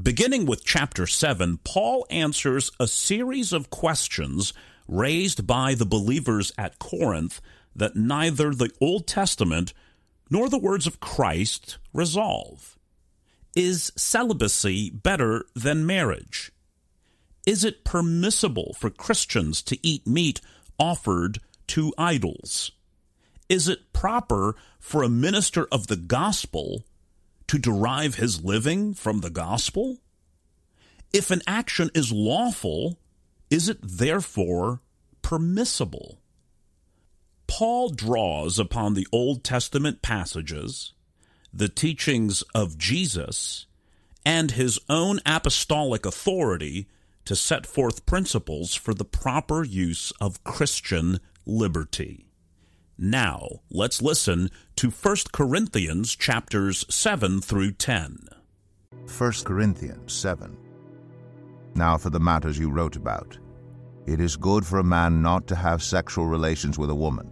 Beginning with chapter 7, Paul answers a series of questions raised by the believers at Corinth that neither the Old Testament nor the words of Christ resolve. Is celibacy better than marriage? Is it permissible for Christians to eat meat offered to idols? Is it proper for a minister of the gospel to derive his living from the gospel? If an action is lawful, is it therefore permissible? Paul draws upon the Old Testament passages, the teachings of Jesus, and his own apostolic authority to set forth principles for the proper use of Christian liberty. Now, let's listen to 1 Corinthians chapters 7 through 10. 1 Corinthians 7. Now for the matters you wrote about. It is good for a man not to have sexual relations with a woman.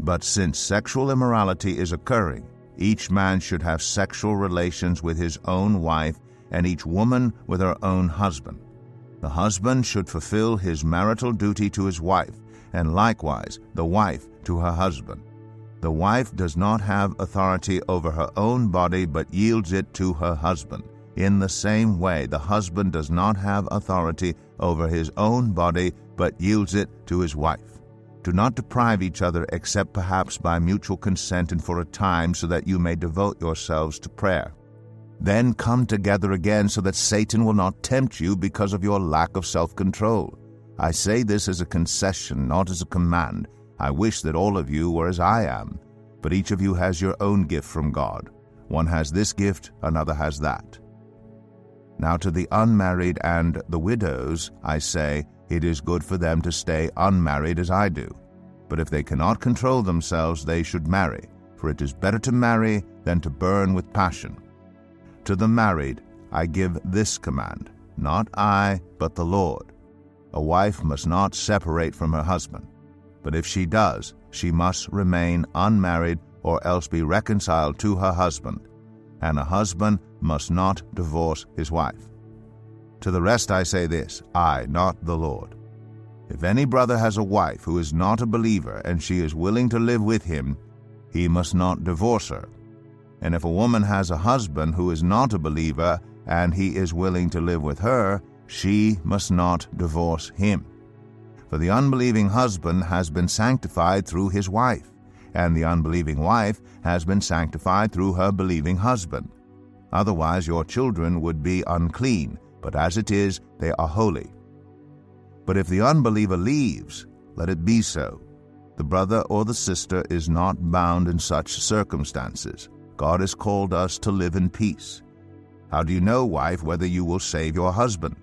But since sexual immorality is occurring, each man should have sexual relations with his own wife, and each woman with her own husband. The husband should fulfill his marital duty to his wife, and likewise the wife to her husband. The wife does not have authority over her own body, but yields it to her husband. In the same way, the husband does not have authority over his own body, but yields it to his wife. Do not deprive each other, except perhaps by mutual consent and for a time, so that you may devote yourselves to prayer. Then come together again, so that Satan will not tempt you because of your lack of self control. I say this as a concession, not as a command I wish that all of you were as I am, but each of you has your own gift from God. One has this gift, another has that. Now to the unmarried and the widows, I say, it is good for them to stay unmarried as I do. But if they cannot control themselves, they should marry, for it is better to marry than to burn with passion. To the married, I give this command not I, but the Lord. A wife must not separate from her husband. But if she does, she must remain unmarried or else be reconciled to her husband, and a husband must not divorce his wife. To the rest I say this I, not the Lord. If any brother has a wife who is not a believer and she is willing to live with him, he must not divorce her. And if a woman has a husband who is not a believer and he is willing to live with her, she must not divorce him. For the unbelieving husband has been sanctified through his wife, and the unbelieving wife has been sanctified through her believing husband. Otherwise, your children would be unclean, but as it is, they are holy. But if the unbeliever leaves, let it be so. The brother or the sister is not bound in such circumstances. God has called us to live in peace. How do you know, wife, whether you will save your husband?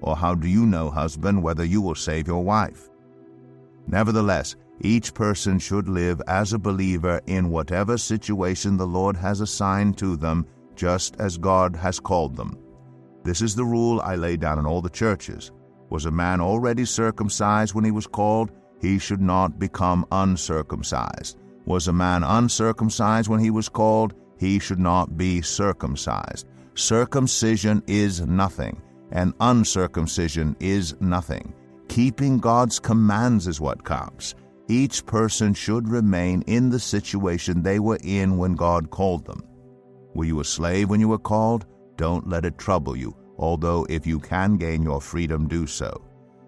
Or how do you know, husband, whether you will save your wife? Nevertheless, each person should live as a believer in whatever situation the Lord has assigned to them, just as God has called them. This is the rule I lay down in all the churches. Was a man already circumcised when he was called? He should not become uncircumcised. Was a man uncircumcised when he was called? He should not be circumcised. Circumcision is nothing and uncircumcision is nothing. Keeping God's commands is what counts. Each person should remain in the situation they were in when God called them. Were you a slave when you were called? Don't let it trouble you, although if you can gain your freedom, do so.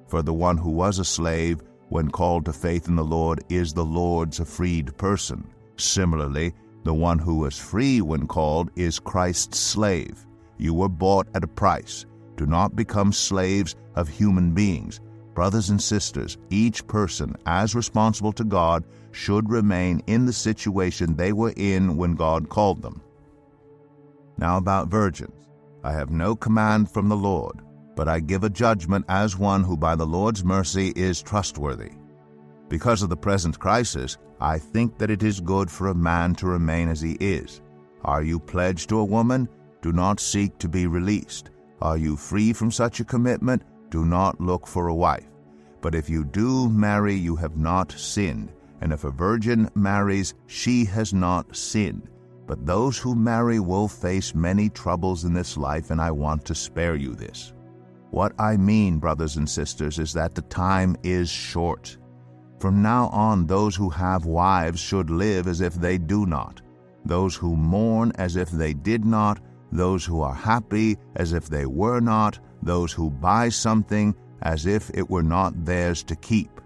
For the one who was a slave, when called to faith in the Lord, is the Lord's freed person. Similarly, the one who was free when called is Christ's slave. You were bought at a price. Do not become slaves of human beings. Brothers and sisters, each person, as responsible to God, should remain in the situation they were in when God called them. Now about virgins. I have no command from the Lord, but I give a judgment as one who by the Lord's mercy is trustworthy. Because of the present crisis, I think that it is good for a man to remain as he is. Are you pledged to a woman? Do not seek to be released. Are you free from such a commitment? Do not look for a wife. But if you do marry, you have not sinned. And if a virgin marries, she has not sinned. But those who marry will face many troubles in this life, and I want to spare you this. What I mean, brothers and sisters, is that the time is short. From now on, those who have wives should live as if they do not, those who mourn as if they did not, those who are happy as if they were not, those who buy something as if it were not theirs to keep,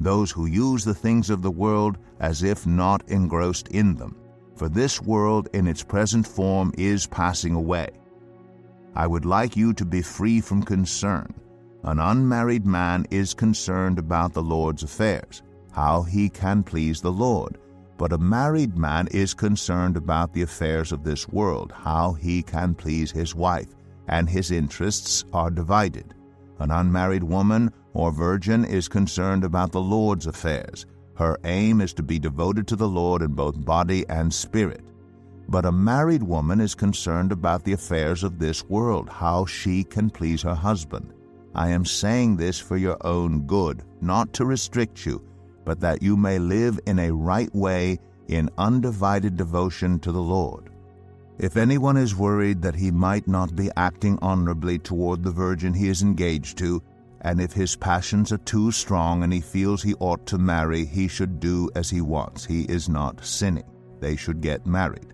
those who use the things of the world as if not engrossed in them. For this world in its present form is passing away. I would like you to be free from concern an unmarried man is concerned about the Lord's affairs, how he can please the Lord. But a married man is concerned about the affairs of this world, how he can please his wife, and his interests are divided. An unmarried woman or virgin is concerned about the Lord's affairs. Her aim is to be devoted to the Lord in both body and spirit. But a married woman is concerned about the affairs of this world, how she can please her husband. I am saying this for your own good, not to restrict you, but that you may live in a right way in undivided devotion to the Lord. If anyone is worried that he might not be acting honorably toward the virgin he is engaged to, and if his passions are too strong and he feels he ought to marry, he should do as he wants. He is not sinning. They should get married.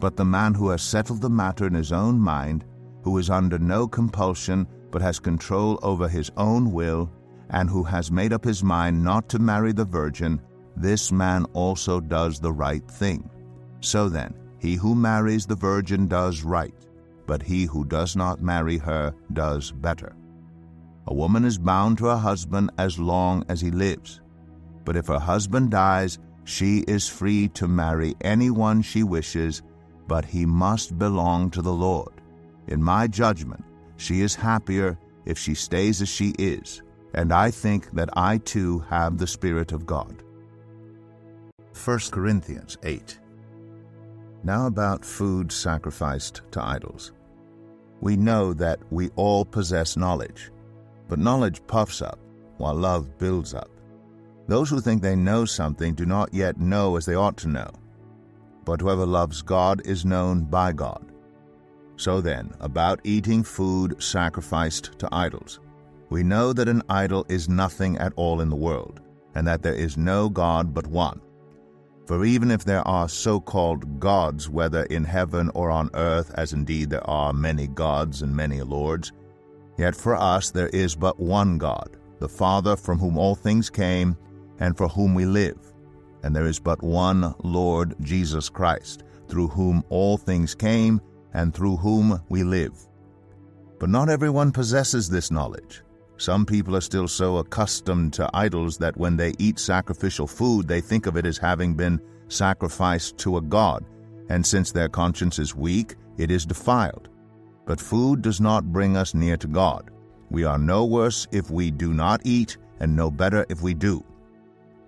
But the man who has settled the matter in his own mind, who is under no compulsion, but has control over his own will, and who has made up his mind not to marry the virgin, this man also does the right thing. So then, he who marries the virgin does right, but he who does not marry her does better. A woman is bound to her husband as long as he lives. But if her husband dies, she is free to marry anyone she wishes, but he must belong to the Lord. In my judgment, she is happier if she stays as she is, and I think that I too have the Spirit of God. 1 Corinthians 8 Now about food sacrificed to idols. We know that we all possess knowledge, but knowledge puffs up, while love builds up. Those who think they know something do not yet know as they ought to know. But whoever loves God is known by God. So then, about eating food sacrificed to idols. We know that an idol is nothing at all in the world, and that there is no God but one. For even if there are so called gods, whether in heaven or on earth, as indeed there are many gods and many lords, yet for us there is but one God, the Father from whom all things came, and for whom we live. And there is but one Lord Jesus Christ, through whom all things came, and through whom we live. But not everyone possesses this knowledge. Some people are still so accustomed to idols that when they eat sacrificial food, they think of it as having been sacrificed to a god, and since their conscience is weak, it is defiled. But food does not bring us near to God. We are no worse if we do not eat, and no better if we do.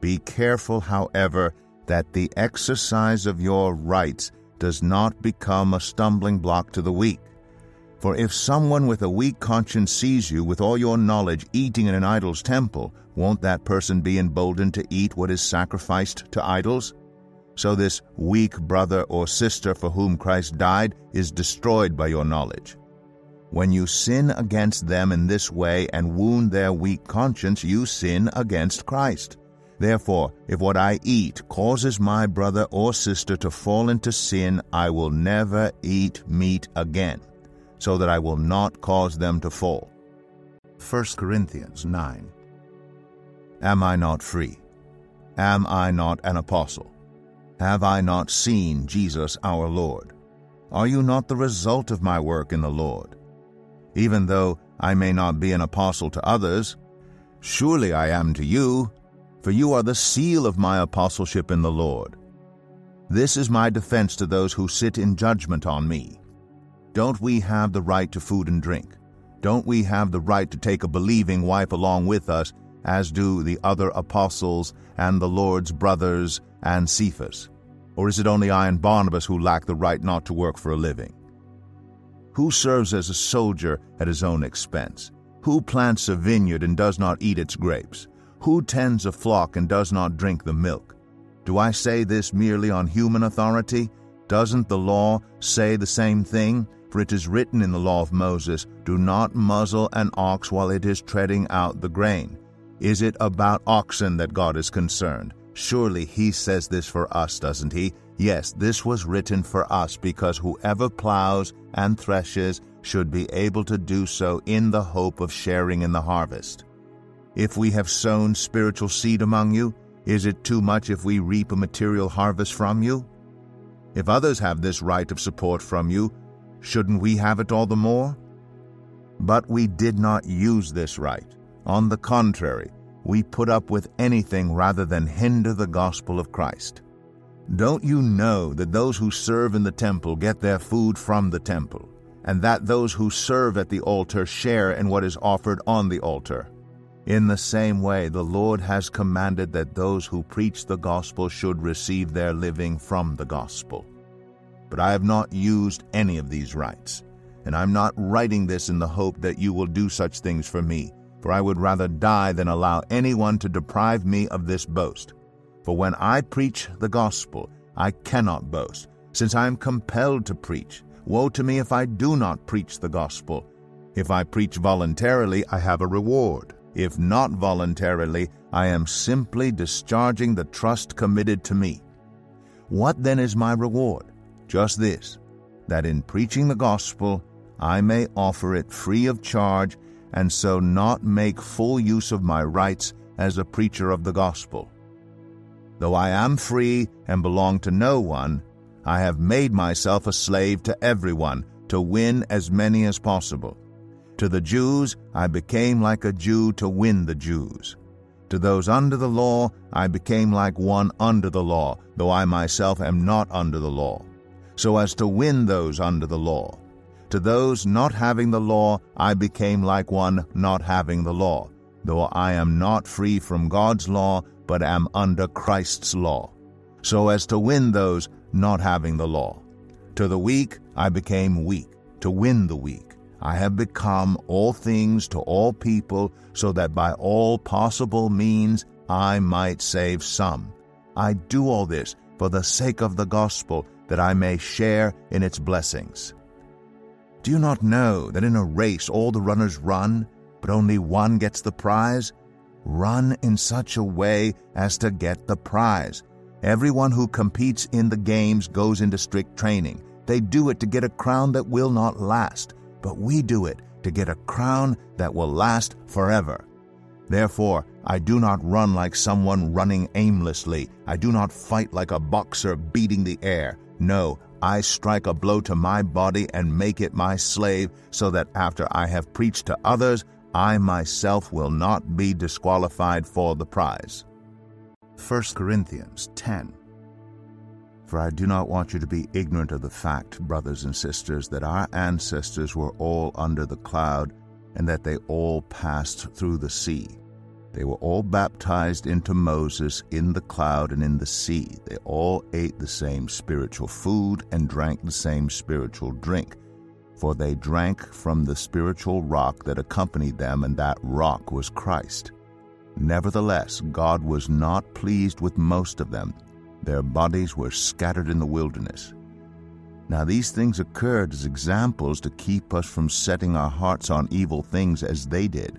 Be careful, however, that the exercise of your rights does not become a stumbling block to the weak. For if someone with a weak conscience sees you with all your knowledge eating in an idol's temple, won't that person be emboldened to eat what is sacrificed to idols? So this weak brother or sister for whom Christ died is destroyed by your knowledge. When you sin against them in this way and wound their weak conscience, you sin against Christ. Therefore, if what I eat causes my brother or sister to fall into sin, I will never eat meat again, so that I will not cause them to fall. 1 Corinthians 9 Am I not free? Am I not an apostle? Have I not seen Jesus our Lord? Are you not the result of my work in the Lord? Even though I may not be an apostle to others, surely I am to you, for you are the seal of my apostleship in the Lord. This is my defense to those who sit in judgment on me. Don't we have the right to food and drink? Don't we have the right to take a believing wife along with us, as do the other apostles and the Lord's brothers and Cephas? Or is it only I and Barnabas who lack the right not to work for a living? Who serves as a soldier at his own expense? Who plants a vineyard and does not eat its grapes? Who tends a flock and does not drink the milk? Do I say this merely on human authority? Doesn't the law say the same thing? For it is written in the law of Moses, Do not muzzle an ox while it is treading out the grain. Is it about oxen that God is concerned? Surely he says this for us, doesn't he? Yes, this was written for us because whoever plows and threshes should be able to do so in the hope of sharing in the harvest. If we have sown spiritual seed among you, is it too much if we reap a material harvest from you? If others have this right of support from you, shouldn't we have it all the more? But we did not use this right. On the contrary, we put up with anything rather than hinder the gospel of Christ. Don't you know that those who serve in the temple get their food from the temple, and that those who serve at the altar share in what is offered on the altar? In the same way, the Lord has commanded that those who preach the gospel should receive their living from the gospel. But I have not used any of these rights, and I'm not writing this in the hope that you will do such things for me, for I would rather die than allow anyone to deprive me of this boast. For when I preach the gospel, I cannot boast, since I am compelled to preach. Woe to me if I do not preach the gospel. If I preach voluntarily, I have a reward. If not voluntarily, I am simply discharging the trust committed to me. What then is my reward? Just this that in preaching the gospel, I may offer it free of charge, and so not make full use of my rights as a preacher of the gospel. Though I am free and belong to no one, I have made myself a slave to everyone to win as many as possible. To the Jews, I became like a Jew to win the Jews. To those under the law, I became like one under the law, though I myself am not under the law, so as to win those under the law. To those not having the law, I became like one not having the law, though I am not free from God's law, but am under Christ's law, so as to win those not having the law. To the weak, I became weak, to win the weak. I have become all things to all people, so that by all possible means I might save some. I do all this for the sake of the gospel, that I may share in its blessings. Do you not know that in a race all the runners run, but only one gets the prize? Run in such a way as to get the prize. Everyone who competes in the games goes into strict training. They do it to get a crown that will not last but we do it to get a crown that will last forever. Therefore, I do not run like someone running aimlessly. I do not fight like a boxer beating the air. No, I strike a blow to my body and make it my slave, so that after I have preached to others, I myself will not be disqualified for the prize. 1 Corinthians 10 for I do not want you to be ignorant of the fact, brothers and sisters, that our ancestors were all under the cloud, and that they all passed through the sea. They were all baptized into Moses in the cloud and in the sea. They all ate the same spiritual food and drank the same spiritual drink, for they drank from the spiritual rock that accompanied them, and that rock was Christ. Nevertheless, God was not pleased with most of them their bodies were scattered in the wilderness. Now these things occurred as examples to keep us from setting our hearts on evil things as they did.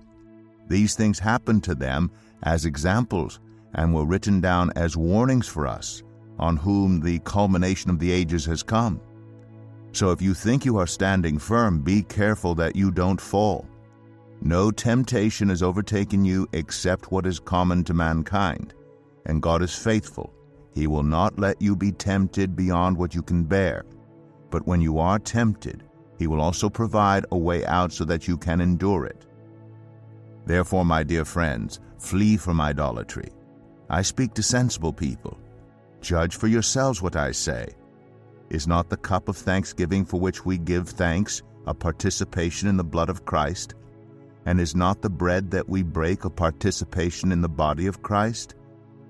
These things happened to them as examples, and were written down as warnings for us, on whom the culmination of the ages has come. So if you think you are standing firm, be careful that you don't fall. No temptation has overtaken you except what is common to mankind, and God is faithful. He will not let you be tempted beyond what you can bear. But when you are tempted, He will also provide a way out so that you can endure it. Therefore, my dear friends, flee from idolatry. I speak to sensible people. Judge for yourselves what I say. Is not the cup of thanksgiving for which we give thanks a participation in the blood of Christ? And is not the bread that we break a participation in the body of Christ?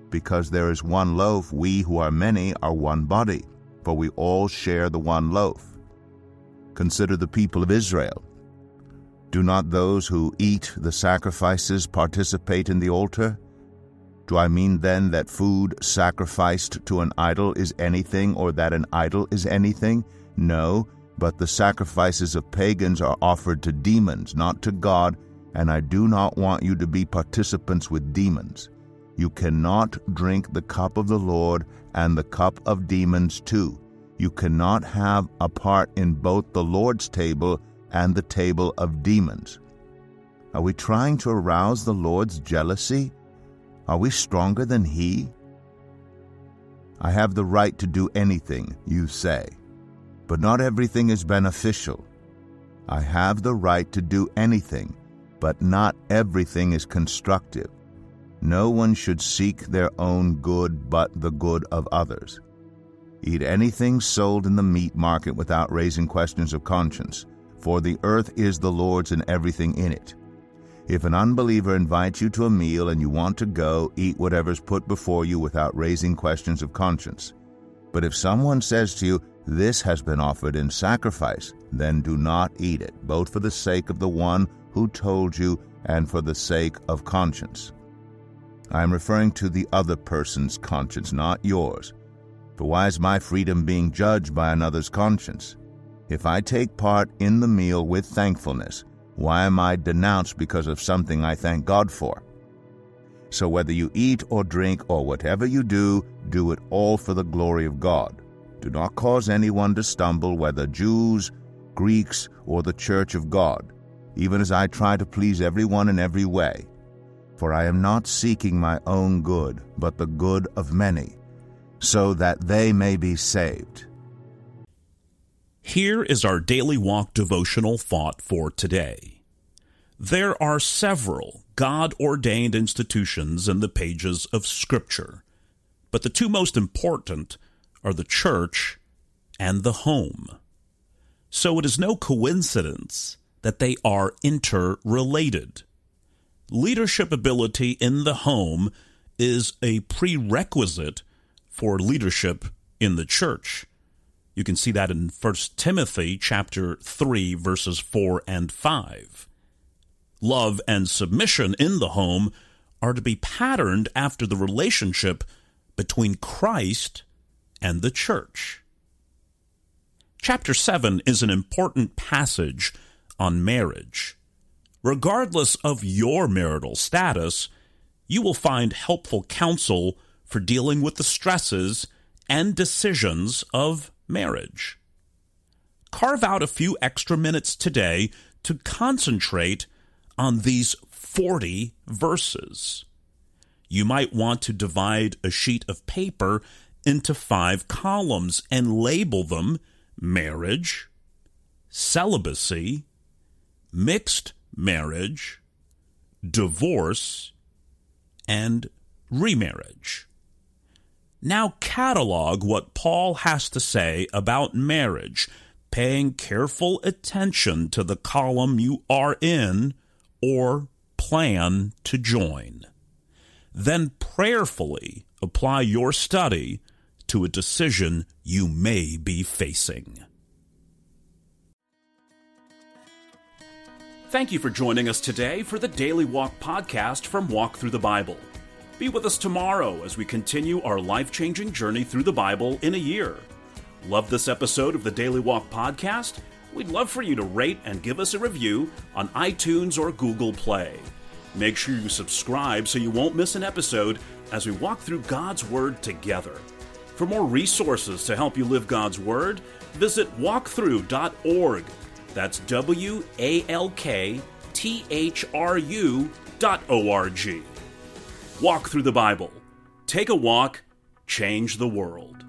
Because there is one loaf, we who are many are one body, for we all share the one loaf. Consider the people of Israel. Do not those who eat the sacrifices participate in the altar? Do I mean then that food sacrificed to an idol is anything, or that an idol is anything? No, but the sacrifices of pagans are offered to demons, not to God, and I do not want you to be participants with demons. You cannot drink the cup of the Lord and the cup of demons too. You cannot have a part in both the Lord's table and the table of demons. Are we trying to arouse the Lord's jealousy? Are we stronger than He? I have the right to do anything, you say, but not everything is beneficial. I have the right to do anything, but not everything is constructive. No one should seek their own good but the good of others. Eat anything sold in the meat market without raising questions of conscience for the earth is the Lord's and everything in it. If an unbeliever invites you to a meal and you want to go, eat whatever's put before you without raising questions of conscience. But if someone says to you, This has been offered in sacrifice, then do not eat it, both for the sake of the one who told you and for the sake of conscience. I am referring to the other person's conscience, not yours. For why is my freedom being judged by another's conscience? If I take part in the meal with thankfulness, why am I denounced because of something I thank God for? So whether you eat or drink or whatever you do, do it all for the glory of God. Do not cause anyone to stumble, whether Jews, Greeks, or the church of God, even as I try to please everyone in every way. For I am not seeking my own good, but the good of many, so that they may be saved. Here is our daily walk devotional thought for today. There are several God ordained institutions in the pages of Scripture, but the two most important are the church and the home. So it is no coincidence that they are interrelated. Leadership ability in the home is a prerequisite for leadership in the church. You can see that in 1 Timothy chapter 3 verses 4 and 5. Love and submission in the home are to be patterned after the relationship between Christ and the church. Chapter 7 is an important passage on marriage. Regardless of your marital status, you will find helpful counsel for dealing with the stresses and decisions of marriage. Carve out a few extra minutes today to concentrate on these 40 verses. You might want to divide a sheet of paper into five columns and label them marriage, celibacy, mixed marriage, divorce, and remarriage. Now catalog what Paul has to say about marriage, paying careful attention to the column you are in or plan to join. Then prayerfully apply your study to a decision you may be facing. Thank you for joining us today for the Daily Walk podcast from Walk Thru the Bible. Be with us tomorrow as we continue our life changing journey through the Bible in a year. Love this episode of the Daily Walk podcast? We'd love for you to rate and give us a review on iTunes or Google Play. Make sure you subscribe so you won't miss an episode as we walk through God's Word together. For more resources to help you live God's Word, visit walkthru.org. That's W A L K T H R U dot o-r-g. Walk Thru the Bible. Take a walk, change the world.